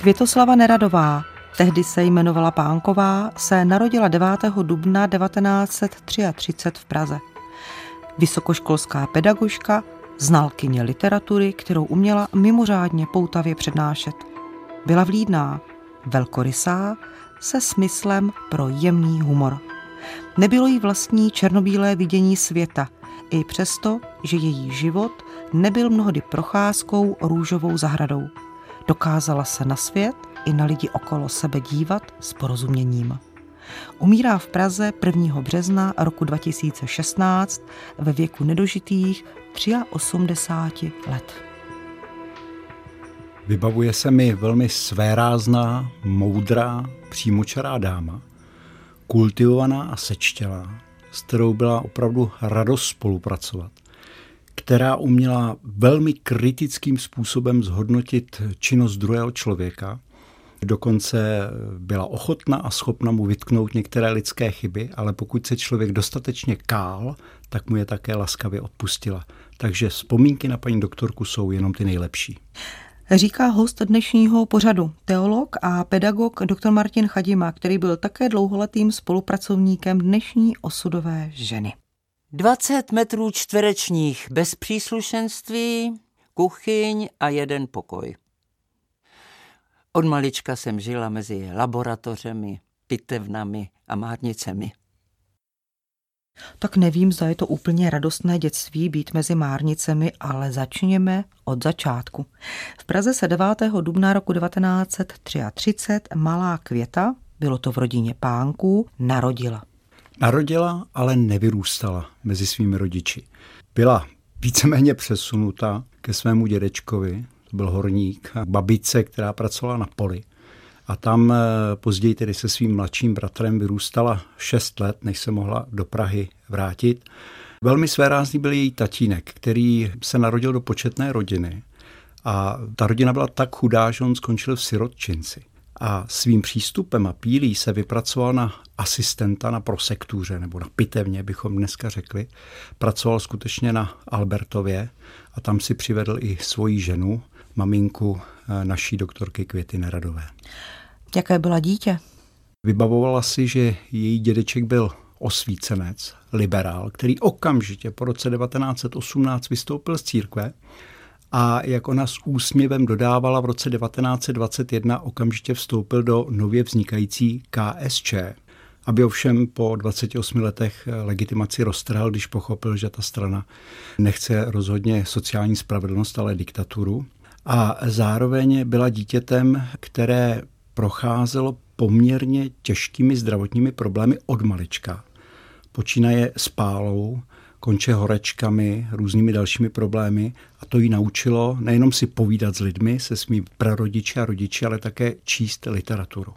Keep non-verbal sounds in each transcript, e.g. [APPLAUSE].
Květoslava Neradová, tehdy se jmenovala Pánková, se narodila 9. dubna 1933 v Praze. Vysokoškolská pedagožka, znalkyně literatury, kterou uměla mimořádně poutavě přednášet. Byla vlídná, velkorysá, se smyslem pro jemný humor. Nebylo jí vlastní černobílé vidění světa, i přesto, že její život nebyl mnohdy procházkou růžovou zahradou. Dokázala se na svět i na lidi okolo sebe dívat s porozuměním. Umírá v Praze 1. března roku 2016 ve věku nedožitých 83 let. Vybavuje se mi velmi svérázná, moudrá, přímočará dáma, kultivovaná a sečtělá, s kterou byla opravdu radost spolupracovat, která uměla velmi kritickým způsobem zhodnotit činnost druhého člověka, dokonce byla ochotna a schopna mu vytknout některé lidské chyby, ale pokud se člověk dostatečně kál, tak mu je také laskavě odpustila. Takže vzpomínky na paní doktorku jsou jenom ty nejlepší. Říká host dnešního pořadu, teolog a pedagog dr. Martin Chadima, který byl také dlouholetým spolupracovníkem dnešní osudové ženy. 20 metrů čtverečních bez příslušenství, kuchyň a jeden pokoj. Od malička jsem žila mezi laboratořemi, pitevnami a márnicemi. Tak nevím, zda je to úplně radostné dětství být mezi márnicemi, ale od začátku. V Praze se 9. dubna roku 1933 malá Květa, bylo to v rodině pánků, narodila. Narodila, ale nevyrůstala mezi svými rodiči. Byla víceméně přesunuta ke svému dědečkovi, to byl horník, a babice, která pracovala na poli. A tam eh, později tedy se svým mladším bratrem vyrůstala 6 let, než se mohla do Prahy vrátit. Velmi svérázný byl její tatínek, který se narodil do početné rodiny. A ta rodina byla tak chudá, že on skončil v sirotčinci. A svým přístupem a pílí se vypracoval na asistenta na prosektuře, nebo na pitevně, bychom dneska řekli. Pracoval skutečně na Albertově a tam si přivedl i svoji ženu, maminku eh, naší doktorky Květy Neradové. Jaké byla dítě? Vybavovala si, že její dědeček byl osvícenec, liberál, který okamžitě po roce 1918 vystoupil z církve a jak ona s úsměvem dodávala v roce 1921 okamžitě vstoupil do nově vznikající KSČ, aby ovšem po 28 letech legitimaci roztrhal, když pochopil, že ta strana nechce rozhodně sociální spravedlnost, ale diktaturu. A zároveň byla dítětem, které procházelo poměrně těžkými zdravotními problémy od malička. Počínaje spálou, konče horečkami, různými dalšími problémy a to jí naučilo nejenom si povídat s lidmi, se svými prarodiči a rodiči, ale také číst literaturu.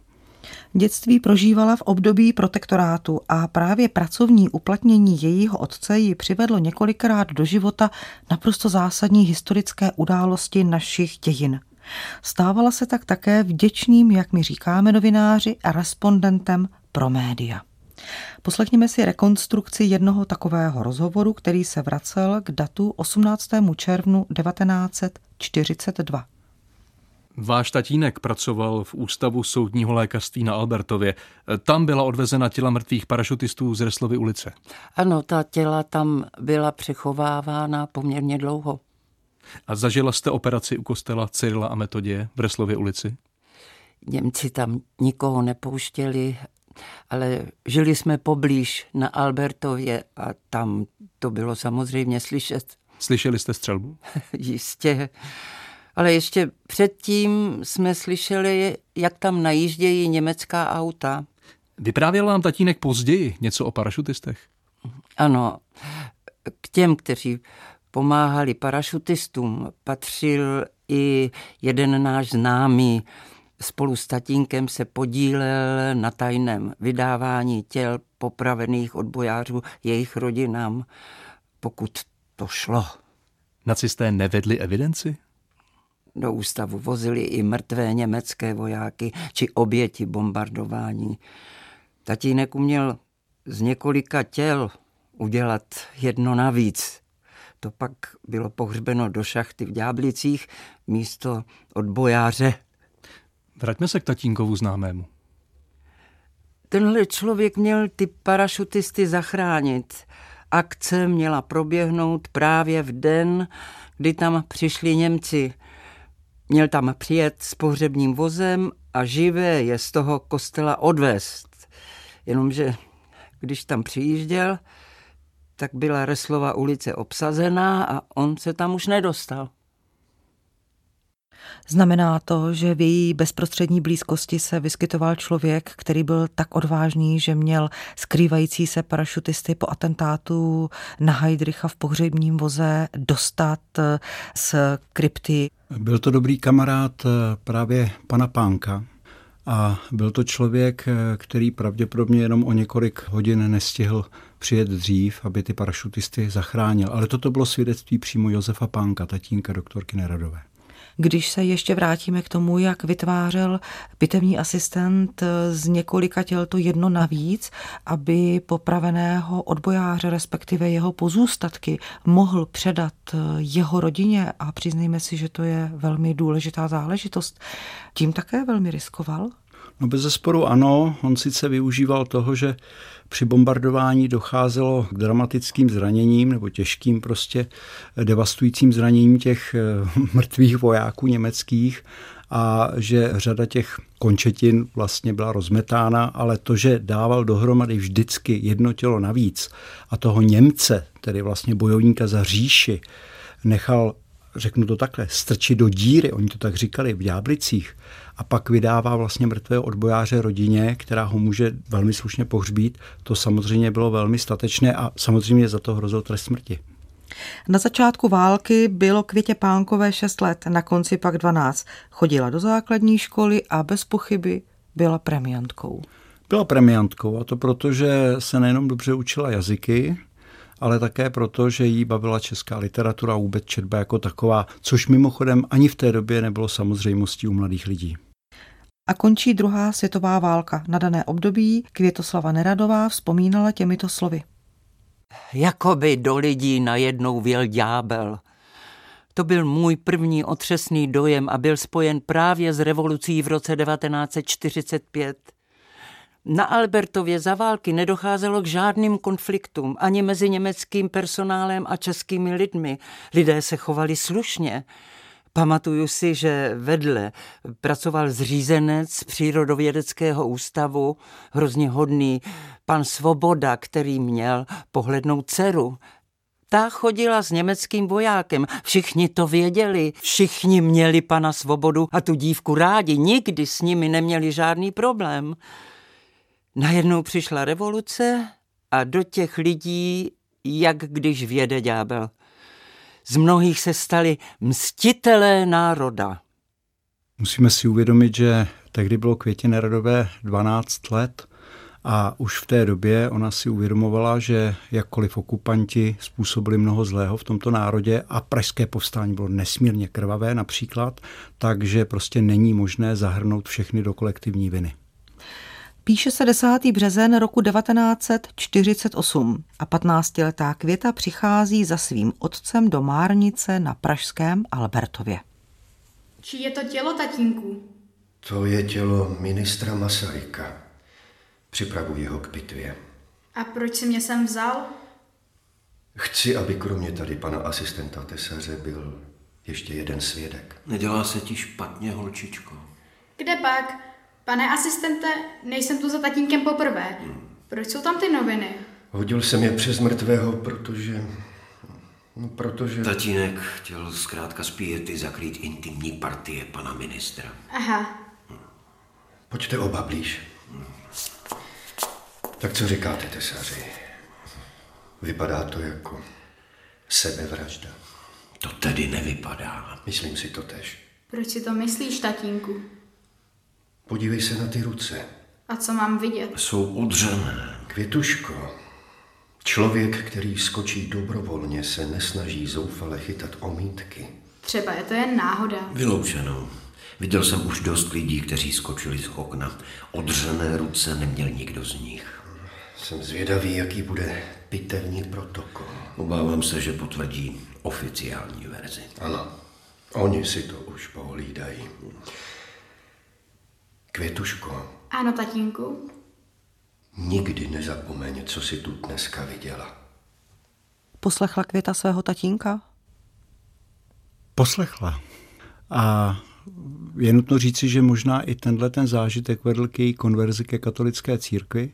Dětství prožívala v období protektorátu a právě pracovní uplatnění jejího otce ji přivedlo několikrát do života naprosto zásadní historické události našich dějin. Stávala se tak také vděčným, jak mi říkáme novináři, a respondentem pro média. Poslechněme si rekonstrukci jednoho takového rozhovoru, který se vracel k datu 18. červnu 1942. Váš tatínek pracoval v Ústavu soudního lékařství na Albertově. Tam byla odvezena těla mrtvých parašutistů z Reslovy ulice. Ano, ta těla tam byla přechovávána poměrně dlouho. A zažila jste operaci u kostela Cyrila a Metodě v Reslově ulici? Němci tam nikoho nepouštěli, ale žili jsme poblíž na Albertově a tam to bylo samozřejmě slyšet. Slyšeli jste střelbu? [LAUGHS] Jistě. Ale ještě předtím jsme slyšeli, jak tam najíždějí německá auta. Vyprávěl vám tatínek později něco o parašutistech? Ano, k těm, kteří pomáhali parašutistům, patřil i jeden náš známý. Spolu s tatínkem se podílel na tajném vydávání těl popravených odbojářů jejich rodinám, pokud to šlo. Nacisté nevedli evidenci? Do ústavu vozili i mrtvé německé vojáky či oběti bombardování. Tatínek uměl z několika těl udělat jedno navíc. To pak bylo pohřbeno do šachty v Ďáblicích místo odbojáře. Vraťme se k tatínkovu známému. Tenhle člověk měl ty parašutisty zachránit. Akce měla proběhnout právě v den, kdy tam přišli Němci. Měl tam přijet s pohřebním vozem a živé je z toho kostela odvést. Jenomže když tam přijížděl, tak byla Reslova ulice obsazená a on se tam už nedostal. Znamená to, že v její bezprostřední blízkosti se vyskytoval člověk, který byl tak odvážný, že měl skrývající se parašutisty po atentátu na Heidricha v pohřebním voze dostat eh, z krypty. Byl to dobrý kamarád eh, právě pana Pánka, a byl to člověk, eh, který pravděpodobně jenom o několik hodin nestihl přijet dřív, aby ty parašutisty zachránil. Ale toto bylo svědectví přímo Josefa Pánka, tatínka doktorky Neradové. Když se ještě vrátíme k tomu, jak vytvářel pitevní asistent z několika těl to jedno navíc, aby popraveného odbojáře, respektive jeho pozůstatky, mohl předat jeho rodině a přiznejme si, že to je velmi důležitá záležitost, tím také velmi riskoval? No bez zesporu ano, on sice využíval toho, že při bombardování docházelo k dramatickým zraněním nebo těžkým prostě devastujícím zraněním těch eh, [LAUGHS] mrtvých vojáků německých a že řada těch končetin vlastně byla rozmetána, ale to, že dával dohromady vždycky jedno tělo navíc a toho Němce, tedy vlastně bojovníka za říši, nechal řeknu to takhle, strčit do díry, oni to tak říkali v Ďáblicích, a pak vydává vlastně mrtvého odbojáře rodině, která ho může velmi slušně pohřbít, to samozřejmě bylo velmi statečné a samozřejmě za to hrozil trest smrti. Na začátku války bylo Květě Pánkové 6 let, na konci pak 12. Chodila do základní školy a bez pochyby byla premiantkou. Byla premiantkou a to proto, že se nejenom dobře učila jazyky, ale také proto, že jí bavila česká literatura a vůbec četba jako taková, což mimochodem ani v té době nebylo samozřejmostí u mladých lidí. A končí druhá světová válka. Na dané období Květoslava Neradová vzpomínala těmito slovy. Jakoby do lidí najednou věl ďábel. To byl můj první otřesný dojem a byl spojen právě s revolucí v roce 1945. Na Albertově za války nedocházelo k žádným konfliktům ani mezi německým personálem a českými lidmi. Lidé se chovali slušně. Pamatuju si, že vedle pracoval zřízenec přírodovědeckého ústavu, hrozně hodný pan Svoboda, který měl pohlednou dceru. Ta chodila s německým vojákem, všichni to věděli, všichni měli pana Svobodu a tu dívku rádi, nikdy s nimi neměli žádný problém. Najednou přišla revoluce a do těch lidí, jak když věde ďábel. Z mnohých se stali mstitelé národa. Musíme si uvědomit, že tehdy bylo Květě Neradové 12 let a už v té době ona si uvědomovala, že jakkoliv okupanti způsobili mnoho zlého v tomto národě a pražské povstání bylo nesmírně krvavé například, takže prostě není možné zahrnout všechny do kolektivní viny. Píše se 10. březen roku 1948 a 15-letá Květa přichází za svým otcem do Márnice na pražském Albertově. Či je to tělo tatínku? To je tělo ministra Masaryka. Připravuji ho k bitvě. A proč si mě sem vzal? Chci, aby kromě tady pana asistenta tesaře byl ještě jeden svědek. Nedělá se ti špatně, holčičko. Kde pak? Pane asistente, nejsem tu za tatínkem poprvé. Proč jsou tam ty noviny? Hodil jsem je přes mrtvého, protože... No, protože... Tatínek chtěl zkrátka z piety zakrýt intimní partie pana ministra. Aha. Pojďte oba blíž. Tak co říkáte, tesaři? Vypadá to jako sebevražda. To tedy nevypadá. Myslím si to tež. Proč si to myslíš, tatínku? Podívej se na ty ruce. A co mám vidět? Jsou udřené. Květuško, člověk, který skočí dobrovolně, se nesnaží zoufale chytat omítky. Třeba je to jen náhoda. Vyloučeno. Viděl jsem už dost lidí, kteří skočili z okna. Odřené ruce neměl nikdo z nich. Jsem zvědavý, jaký bude pitevní protokol. Obávám se, že potvrdí oficiální verzi. Ano, oni si to už pohlídají. Květuško, Ano, tatínku. nikdy nezapomeň, co si tu dneska viděla. Poslechla Květa svého tatínka? Poslechla. A je nutno říci, že možná i tenhle ten zážitek vedl k její konverzi ke katolické církvi,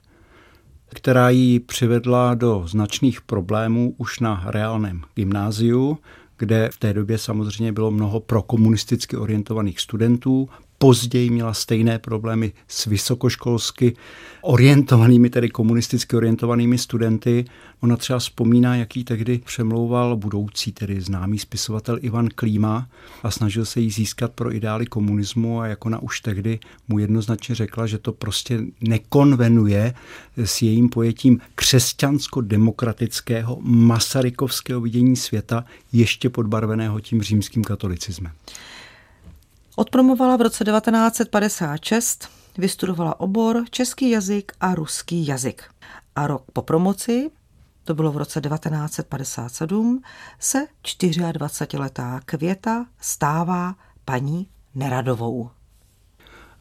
která ji přivedla do značných problémů už na reálném gymnáziu, kde v té době samozřejmě bylo mnoho prokomunisticky orientovaných studentů, později měla stejné problémy s vysokoškolsky orientovanými, tedy komunisticky orientovanými studenty. Ona třeba vzpomíná, jaký tehdy přemlouval budoucí, tedy známý spisovatel Ivan Klíma a snažil se jí získat pro ideály komunismu a jak ona už tehdy mu jednoznačně řekla, že to prostě nekonvenuje s jejím pojetím křesťansko-demokratického masarykovského vidění světa, ještě podbarveného tím římským katolicismem. Odpromovala v roce 1956, vystudovala obor český jazyk a ruský jazyk. A rok po promoci, to bylo v roce 1957, se 24-letá Květa stává paní Neradovou.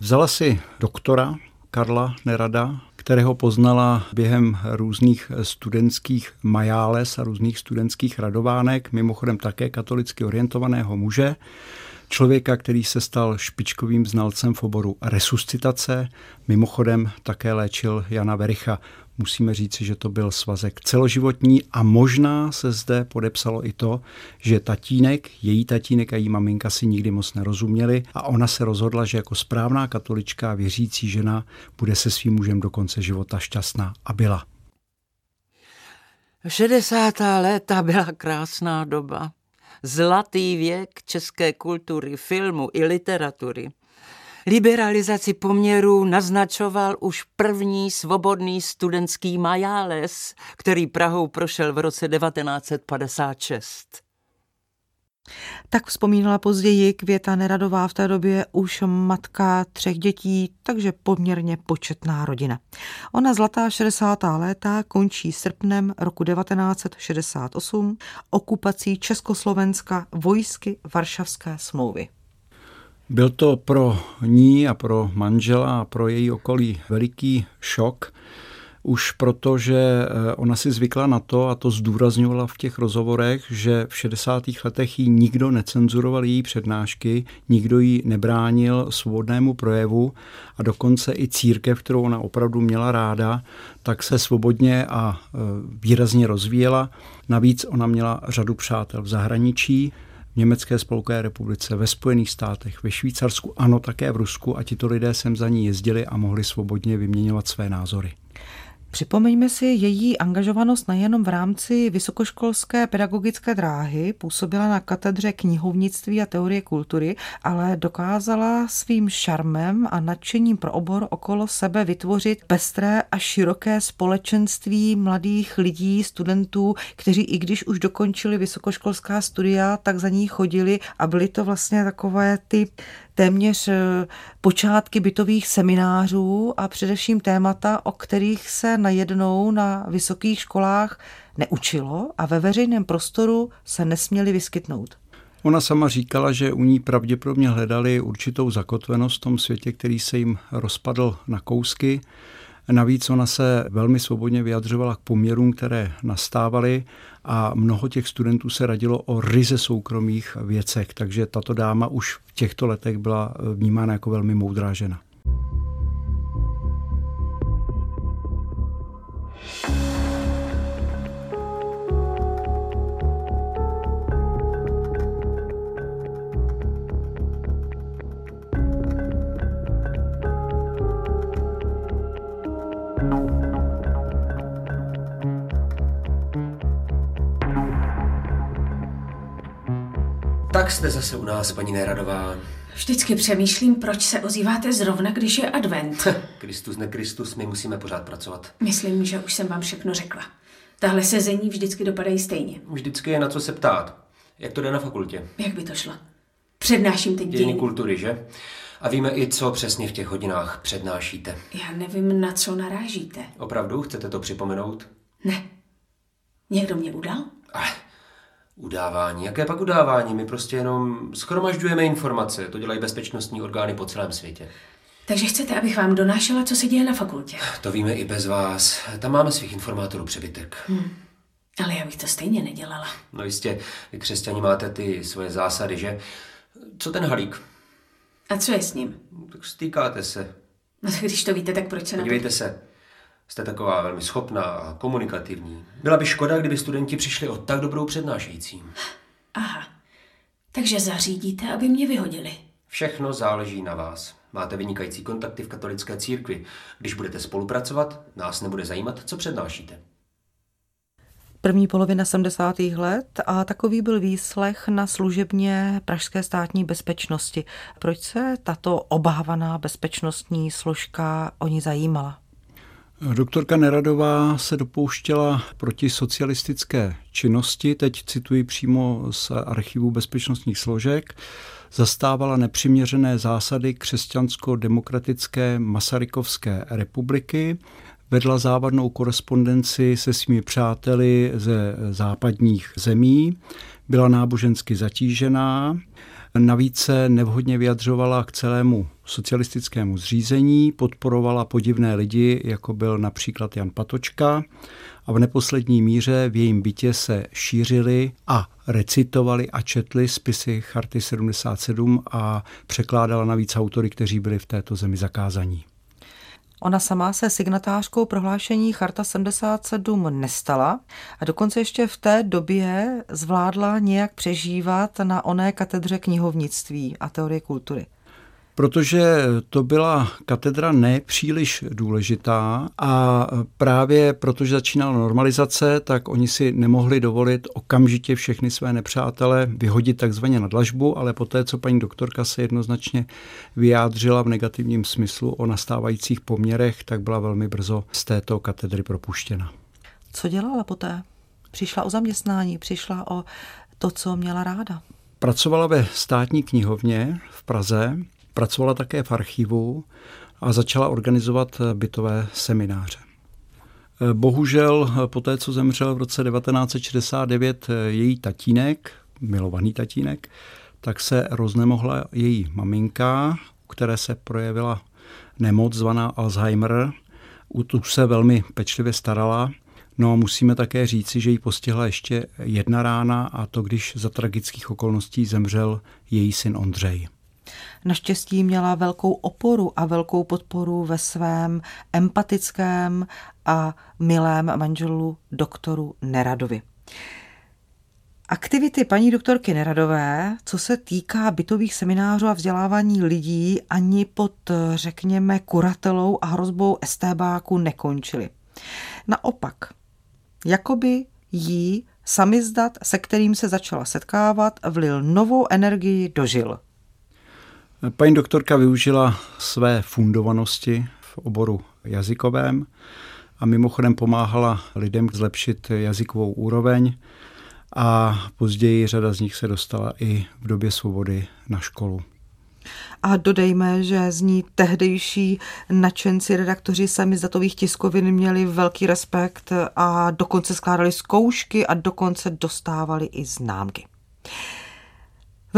Vzala si doktora Karla Nerada, kterého poznala během různých studentských majáles a různých studentských radovánek, mimochodem také katolicky orientovaného muže, člověka, který se stal špičkovým znalcem v oboru resuscitace, mimochodem také léčil Jana Vericha. Musíme říci, že to byl svazek celoživotní a možná se zde podepsalo i to, že tatínek, její tatínek a její maminka si nikdy moc nerozuměli a ona se rozhodla, že jako správná katolička věřící žena bude se svým mužem do konce života šťastná a byla. 60. léta byla krásná doba zlatý věk české kultury, filmu i literatury. Liberalizaci poměrů naznačoval už první svobodný studentský majáles, který Prahou prošel v roce 1956. Tak vzpomínala později Květa Neradová v té době už matka třech dětí, takže poměrně početná rodina. Ona zlatá 60. léta končí srpnem roku 1968 okupací Československa vojsky Varšavské smlouvy. Byl to pro ní a pro manžela a pro její okolí veliký šok, už proto, že eh, ona si zvykla na to, a to zdůrazňovala v těch rozhovorech, že v 60. letech jí nikdo necenzuroval její přednášky, nikdo jí nebránil svobodnému projevu a dokonce i církev, kterou ona opravdu měla ráda, tak se svobodně a eh, výrazně rozvíjela. Navíc ona měla řadu přátel v zahraničí, v Německé spolkové republice, ve Spojených státech, ve Švýcarsku, ano také v Rusku a tito lidé sem za ní jezdili a mohli svobodně vyměňovat své názory. Připomeňme si její angažovanost nejenom v rámci vysokoškolské pedagogické dráhy, působila na katedře knihovnictví a teorie kultury, ale dokázala svým šarmem a nadšením pro obor okolo sebe vytvořit pestré a široké společenství mladých lidí, studentů, kteří i když už dokončili vysokoškolská studia, tak za ní chodili a byly to vlastně takové ty téměř eh, počátky bytových seminářů a především témata, o kterých se najednou na vysokých školách neučilo a ve veřejném prostoru se nesměli vyskytnout. Ona sama říkala, že u ní pravděpodobně hledali určitou zakotvenost v tom světě, který se jim rozpadl na kousky. Navíc ona se velmi svobodně vyjadřovala k poměrům, které nastávaly a mnoho těch studentů se radilo o ryze soukromých věcech, takže tato dáma už v těchto letech byla vnímána jako velmi moudrá žena. Zase u nás, paní Neradová. Vždycky přemýšlím, proč se ozýváte zrovna, když je advent. Kristus ne Kristus, my musíme pořád pracovat. Myslím, že už jsem vám všechno řekla. Tahle sezení vždycky dopadají stejně. Vždycky je na co se ptát. Jak to jde na fakultě? Jak by to šlo? Přednáším teď dějiny kultury, že? A víme i, co přesně v těch hodinách přednášíte. Já nevím, na co narážíte. Opravdu? Chcete to připomenout? Ne. Někdo mě udal? Ale Udávání. Jaké pak udávání? My prostě jenom schromažďujeme informace. To dělají bezpečnostní orgány po celém světě. Takže chcete, abych vám donášela, co se děje na fakultě? To víme i bez vás. Tam máme svých informátorů přebytek. Hmm. Ale já bych to stejně nedělala. No jistě, vy křesťani máte ty svoje zásady, že? Co ten halík? A co je s ním? Tak stýkáte se. No když to víte, tak proč se na to... Podívejte se, jste taková velmi schopná a komunikativní. Byla by škoda, kdyby studenti přišli o tak dobrou přednášející. Aha, takže zařídíte, aby mě vyhodili. Všechno záleží na vás. Máte vynikající kontakty v katolické církvi. Když budete spolupracovat, nás nebude zajímat, co přednášíte. První polovina 70. let a takový byl výslech na služebně Pražské státní bezpečnosti. Proč se tato obávaná bezpečnostní složka o ní zajímala? Doktorka Neradová se dopouštěla proti socialistické činnosti, teď cituji přímo z archivu bezpečnostních složek, zastávala nepřiměřené zásady křesťansko-demokratické Masarykovské republiky, vedla závadnou korespondenci se svými přáteli ze západních zemí, byla nábožensky zatížená, navíc se nevhodně vyjadřovala k celému socialistickému zřízení, podporovala podivné lidi, jako byl například Jan Patočka, a v neposlední míře v jejím bytě se šířili a recitovali a četli spisy Charty 77 a překládala navíc autory, kteří byli v této zemi zakázaní. Ona sama se signatářkou prohlášení Charta 77 nestala a dokonce ještě v té době zvládla nějak přežívat na oné katedře knihovnictví a teorie kultury protože to byla katedra nepříliš důležitá a právě protože začínala normalizace, tak oni si nemohli dovolit okamžitě všechny své nepřátele vyhodit takzvaně na dlažbu, ale poté, co paní doktorka se jednoznačně vyjádřila v negativním smyslu o nastávajících poměrech, tak byla velmi brzo z této katedry propuštěna. Co dělala poté? Přišla o zaměstnání, přišla o to, co měla ráda. Pracovala ve státní knihovně v Praze, Pracovala také v archivu a začala organizovat bytové semináře. Bohužel po té, co zemřel v roce 1969 její tatínek, milovaný tatínek, tak se roznemohla její maminka, u které se projevila nemoc zvaná Alzheimer. U tu se velmi pečlivě starala. No a musíme také říci, že jí postihla ještě jedna rána a to, když za tragických okolností zemřel její syn Ondřej. Naštěstí měla velkou oporu a velkou podporu ve svém empatickém a milém manželu doktoru Neradovi. Aktivity paní doktorky Neradové, co se týká bytových seminářů a vzdělávání lidí, ani pod, řekněme, kuratelou a hrozbou estébáku nekončily. Naopak, jakoby jí samizdat, se kterým se začala setkávat, vlil novou energii do žil. Paní doktorka využila své fundovanosti v oboru jazykovém a mimochodem pomáhala lidem zlepšit jazykovou úroveň a později řada z nich se dostala i v době svobody na školu. A dodejme, že z ní tehdejší nadšenci redaktoři samizatových tiskovin měli velký respekt a dokonce skládali zkoušky a dokonce dostávali i známky.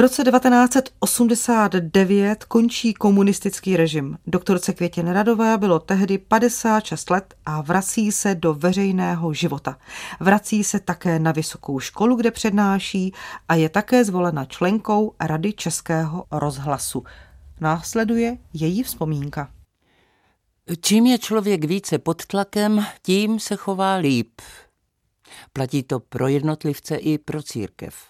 V roce 1989 končí komunistický režim. Doktorce Květě Neradové bylo tehdy 56 let a vrací se do veřejného života. Vrací se také na vysokou školu, kde přednáší a je také zvolena členkou Rady Českého rozhlasu. Následuje její vzpomínka. Čím je člověk více pod tlakem, tím se chová líp. Platí to pro jednotlivce i pro církev.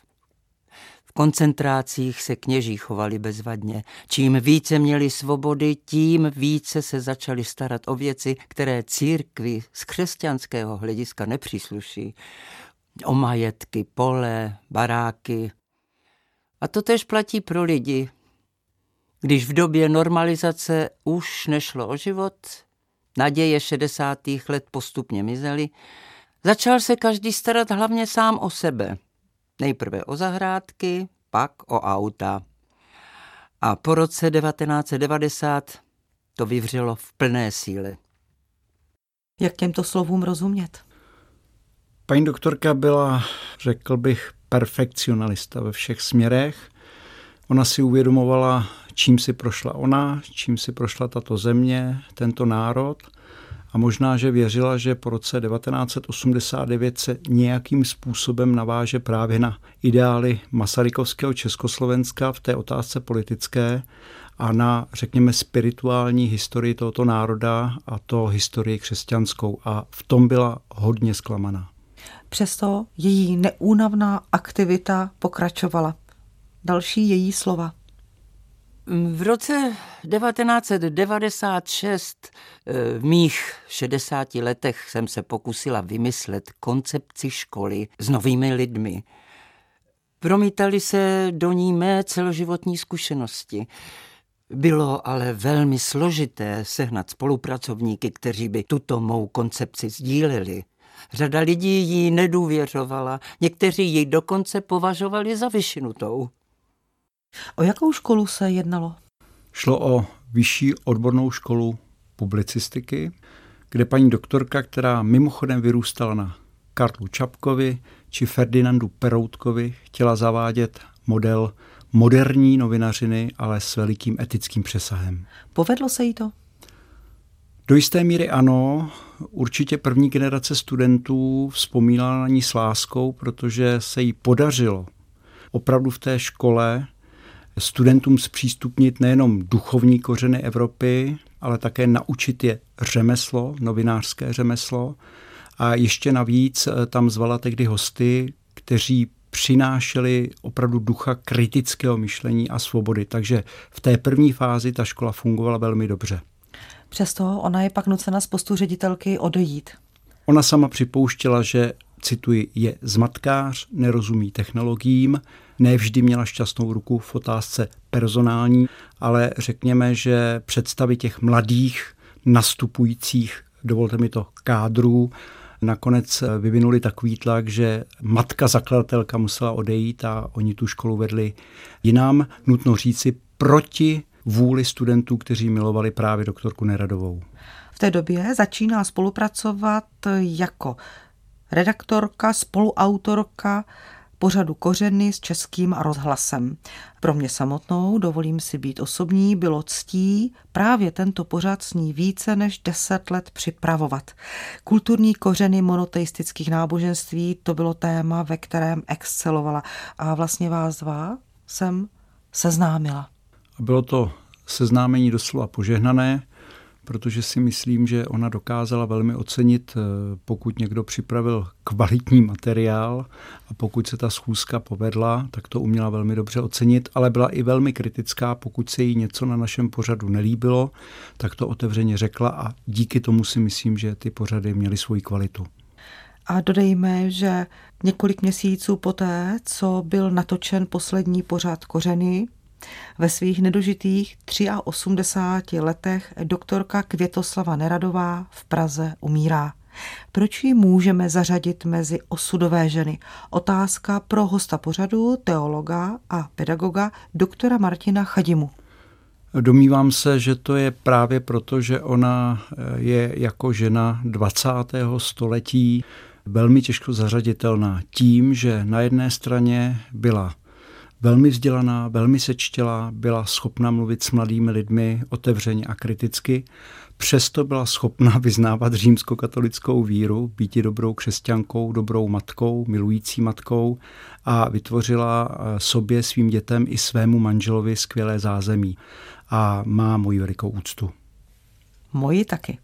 V koncentrácích se kněží chovali bezvadně. Čím více měli svobody, tím více se začali starat o věci, které církvi z křesťanského hlediska nepřísluší. O majetky, pole, baráky. A to tež platí pro lidi. Když v době normalizace už nešlo o život, naděje 60. let postupně mizely, začal se každý starat hlavně sám o sebe – Nejprve o zahrádky, pak o auta. A po roce 1990 to vyvřelo v plné síle. Jak těmto slovům rozumět? Paní doktorka byla, řekl bych, perfekcionalista ve všech směrech. Ona si uvědomovala, čím si prošla ona, čím si prošla tato země, tento národ – a možná, že věřila, že po roce 1989 se nějakým způsobem naváže právě na ideály Masarykovského Československa v té otázce politické a na, řekněme, spirituální historii tohoto národa a to historii křesťanskou. A v tom byla hodně zklamaná. Přesto její neúnavná aktivita pokračovala. Další její slova. V roce 1996 eh, v mých 60 letech jsem se pokusila vymyslet koncepci školy s novými lidmi. Promítali se do ní mé celoživotní zkušenosti. Bylo ale velmi složité sehnat spolupracovníky, kteří by tuto mou koncepci sdíleli. Řada lidí jí nedůvěřovala, někteří ji dokonce považovali za vyšinutou. O jakou školu se jednalo? Šlo o vyšší odbornou školu publicistiky, kde paní doktorka, která mimochodem vyrůstala na Karlu Čapkovi či Ferdinandu Peroutkovi, chtěla zavádět model moderní novinařiny, ale s velikým etickým přesahem. Povedlo se jí to? Do jisté míry ano. Určitě první generace studentů vzpomínala na ní s láskou, protože se jí podařilo opravdu v té škole studentům zpřístupnit nejenom duchovní kořeny Evropy, ale také naučit je řemeslo, novinářské řemeslo. A ještě navíc eh, tam zvala tehdy hosty, kteří přinášeli opravdu ducha kritického myšlení a svobody. Takže v té první fázi ta škola fungovala velmi dobře. Přesto ona je pak nucena z postu ředitelky odejít. Ona sama připouštěla, že cituji, je zmatkář, nerozumí technologiím, nevždy měla šťastnou ruku v otázce personální, ale řekněme, že představy těch mladých nastupujících, dovolte mi to, kádrů, nakonec vyvinuli takový tlak, že matka zakladatelka musela odejít a oni tu školu vedli jinam, nutno říci, proti vůli studentů, kteří milovali právě doktorku Neradovou. V té době začíná spolupracovat jako redaktorka, spoluautorka pořadu Kořeny s českým rozhlasem. Pro mě samotnou, dovolím si být osobní, bylo ctí právě tento pořad s ní více než deset let připravovat. Kulturní kořeny monoteistických náboženství, to bylo téma, ve kterém excelovala. A vlastně vás dva jsem seznámila. Bylo to seznámení doslova požehnané protože si myslím, že ona dokázala velmi ocenit, eh, pokud někdo připravil kvalitní materiál a pokud se ta schůzka povedla, tak to uměla velmi dobře ocenit, ale byla i velmi kritická, pokud se jí něco na našem pořadu nelíbilo, tak to otevřeně řekla a díky tomu si myslím, že ty pořady měly svoji kvalitu. A dodejme, že několik měsíců poté, co byl natočen poslední pořad Kořeny, ve svých nedožitých 83 letech doktorka Květoslava Neradová v Praze umírá. Proč ji můžeme zařadit mezi osudové ženy? Otázka pro hosta pořadu, teologa a pedagoga doktora Martina Chadimu. Domnívám se, že to je právě proto, že ona je jako žena 20. století velmi těžko zařaditelná tím, že na jedné straně byla velmi vzdělaná, velmi sečtělá, byla schopna mluvit s mladými lidmi otevřeně a kriticky. Přesto byla schopna [LAUGHS] vyznávat římskokatolickou víru, být dobrou křesťankou, dobrou matkou, milující matkou a vytvořila eh, sobě, svým dětem i svému manželovi skvělé zázemí. A má moji velikou úctu. Moji taky.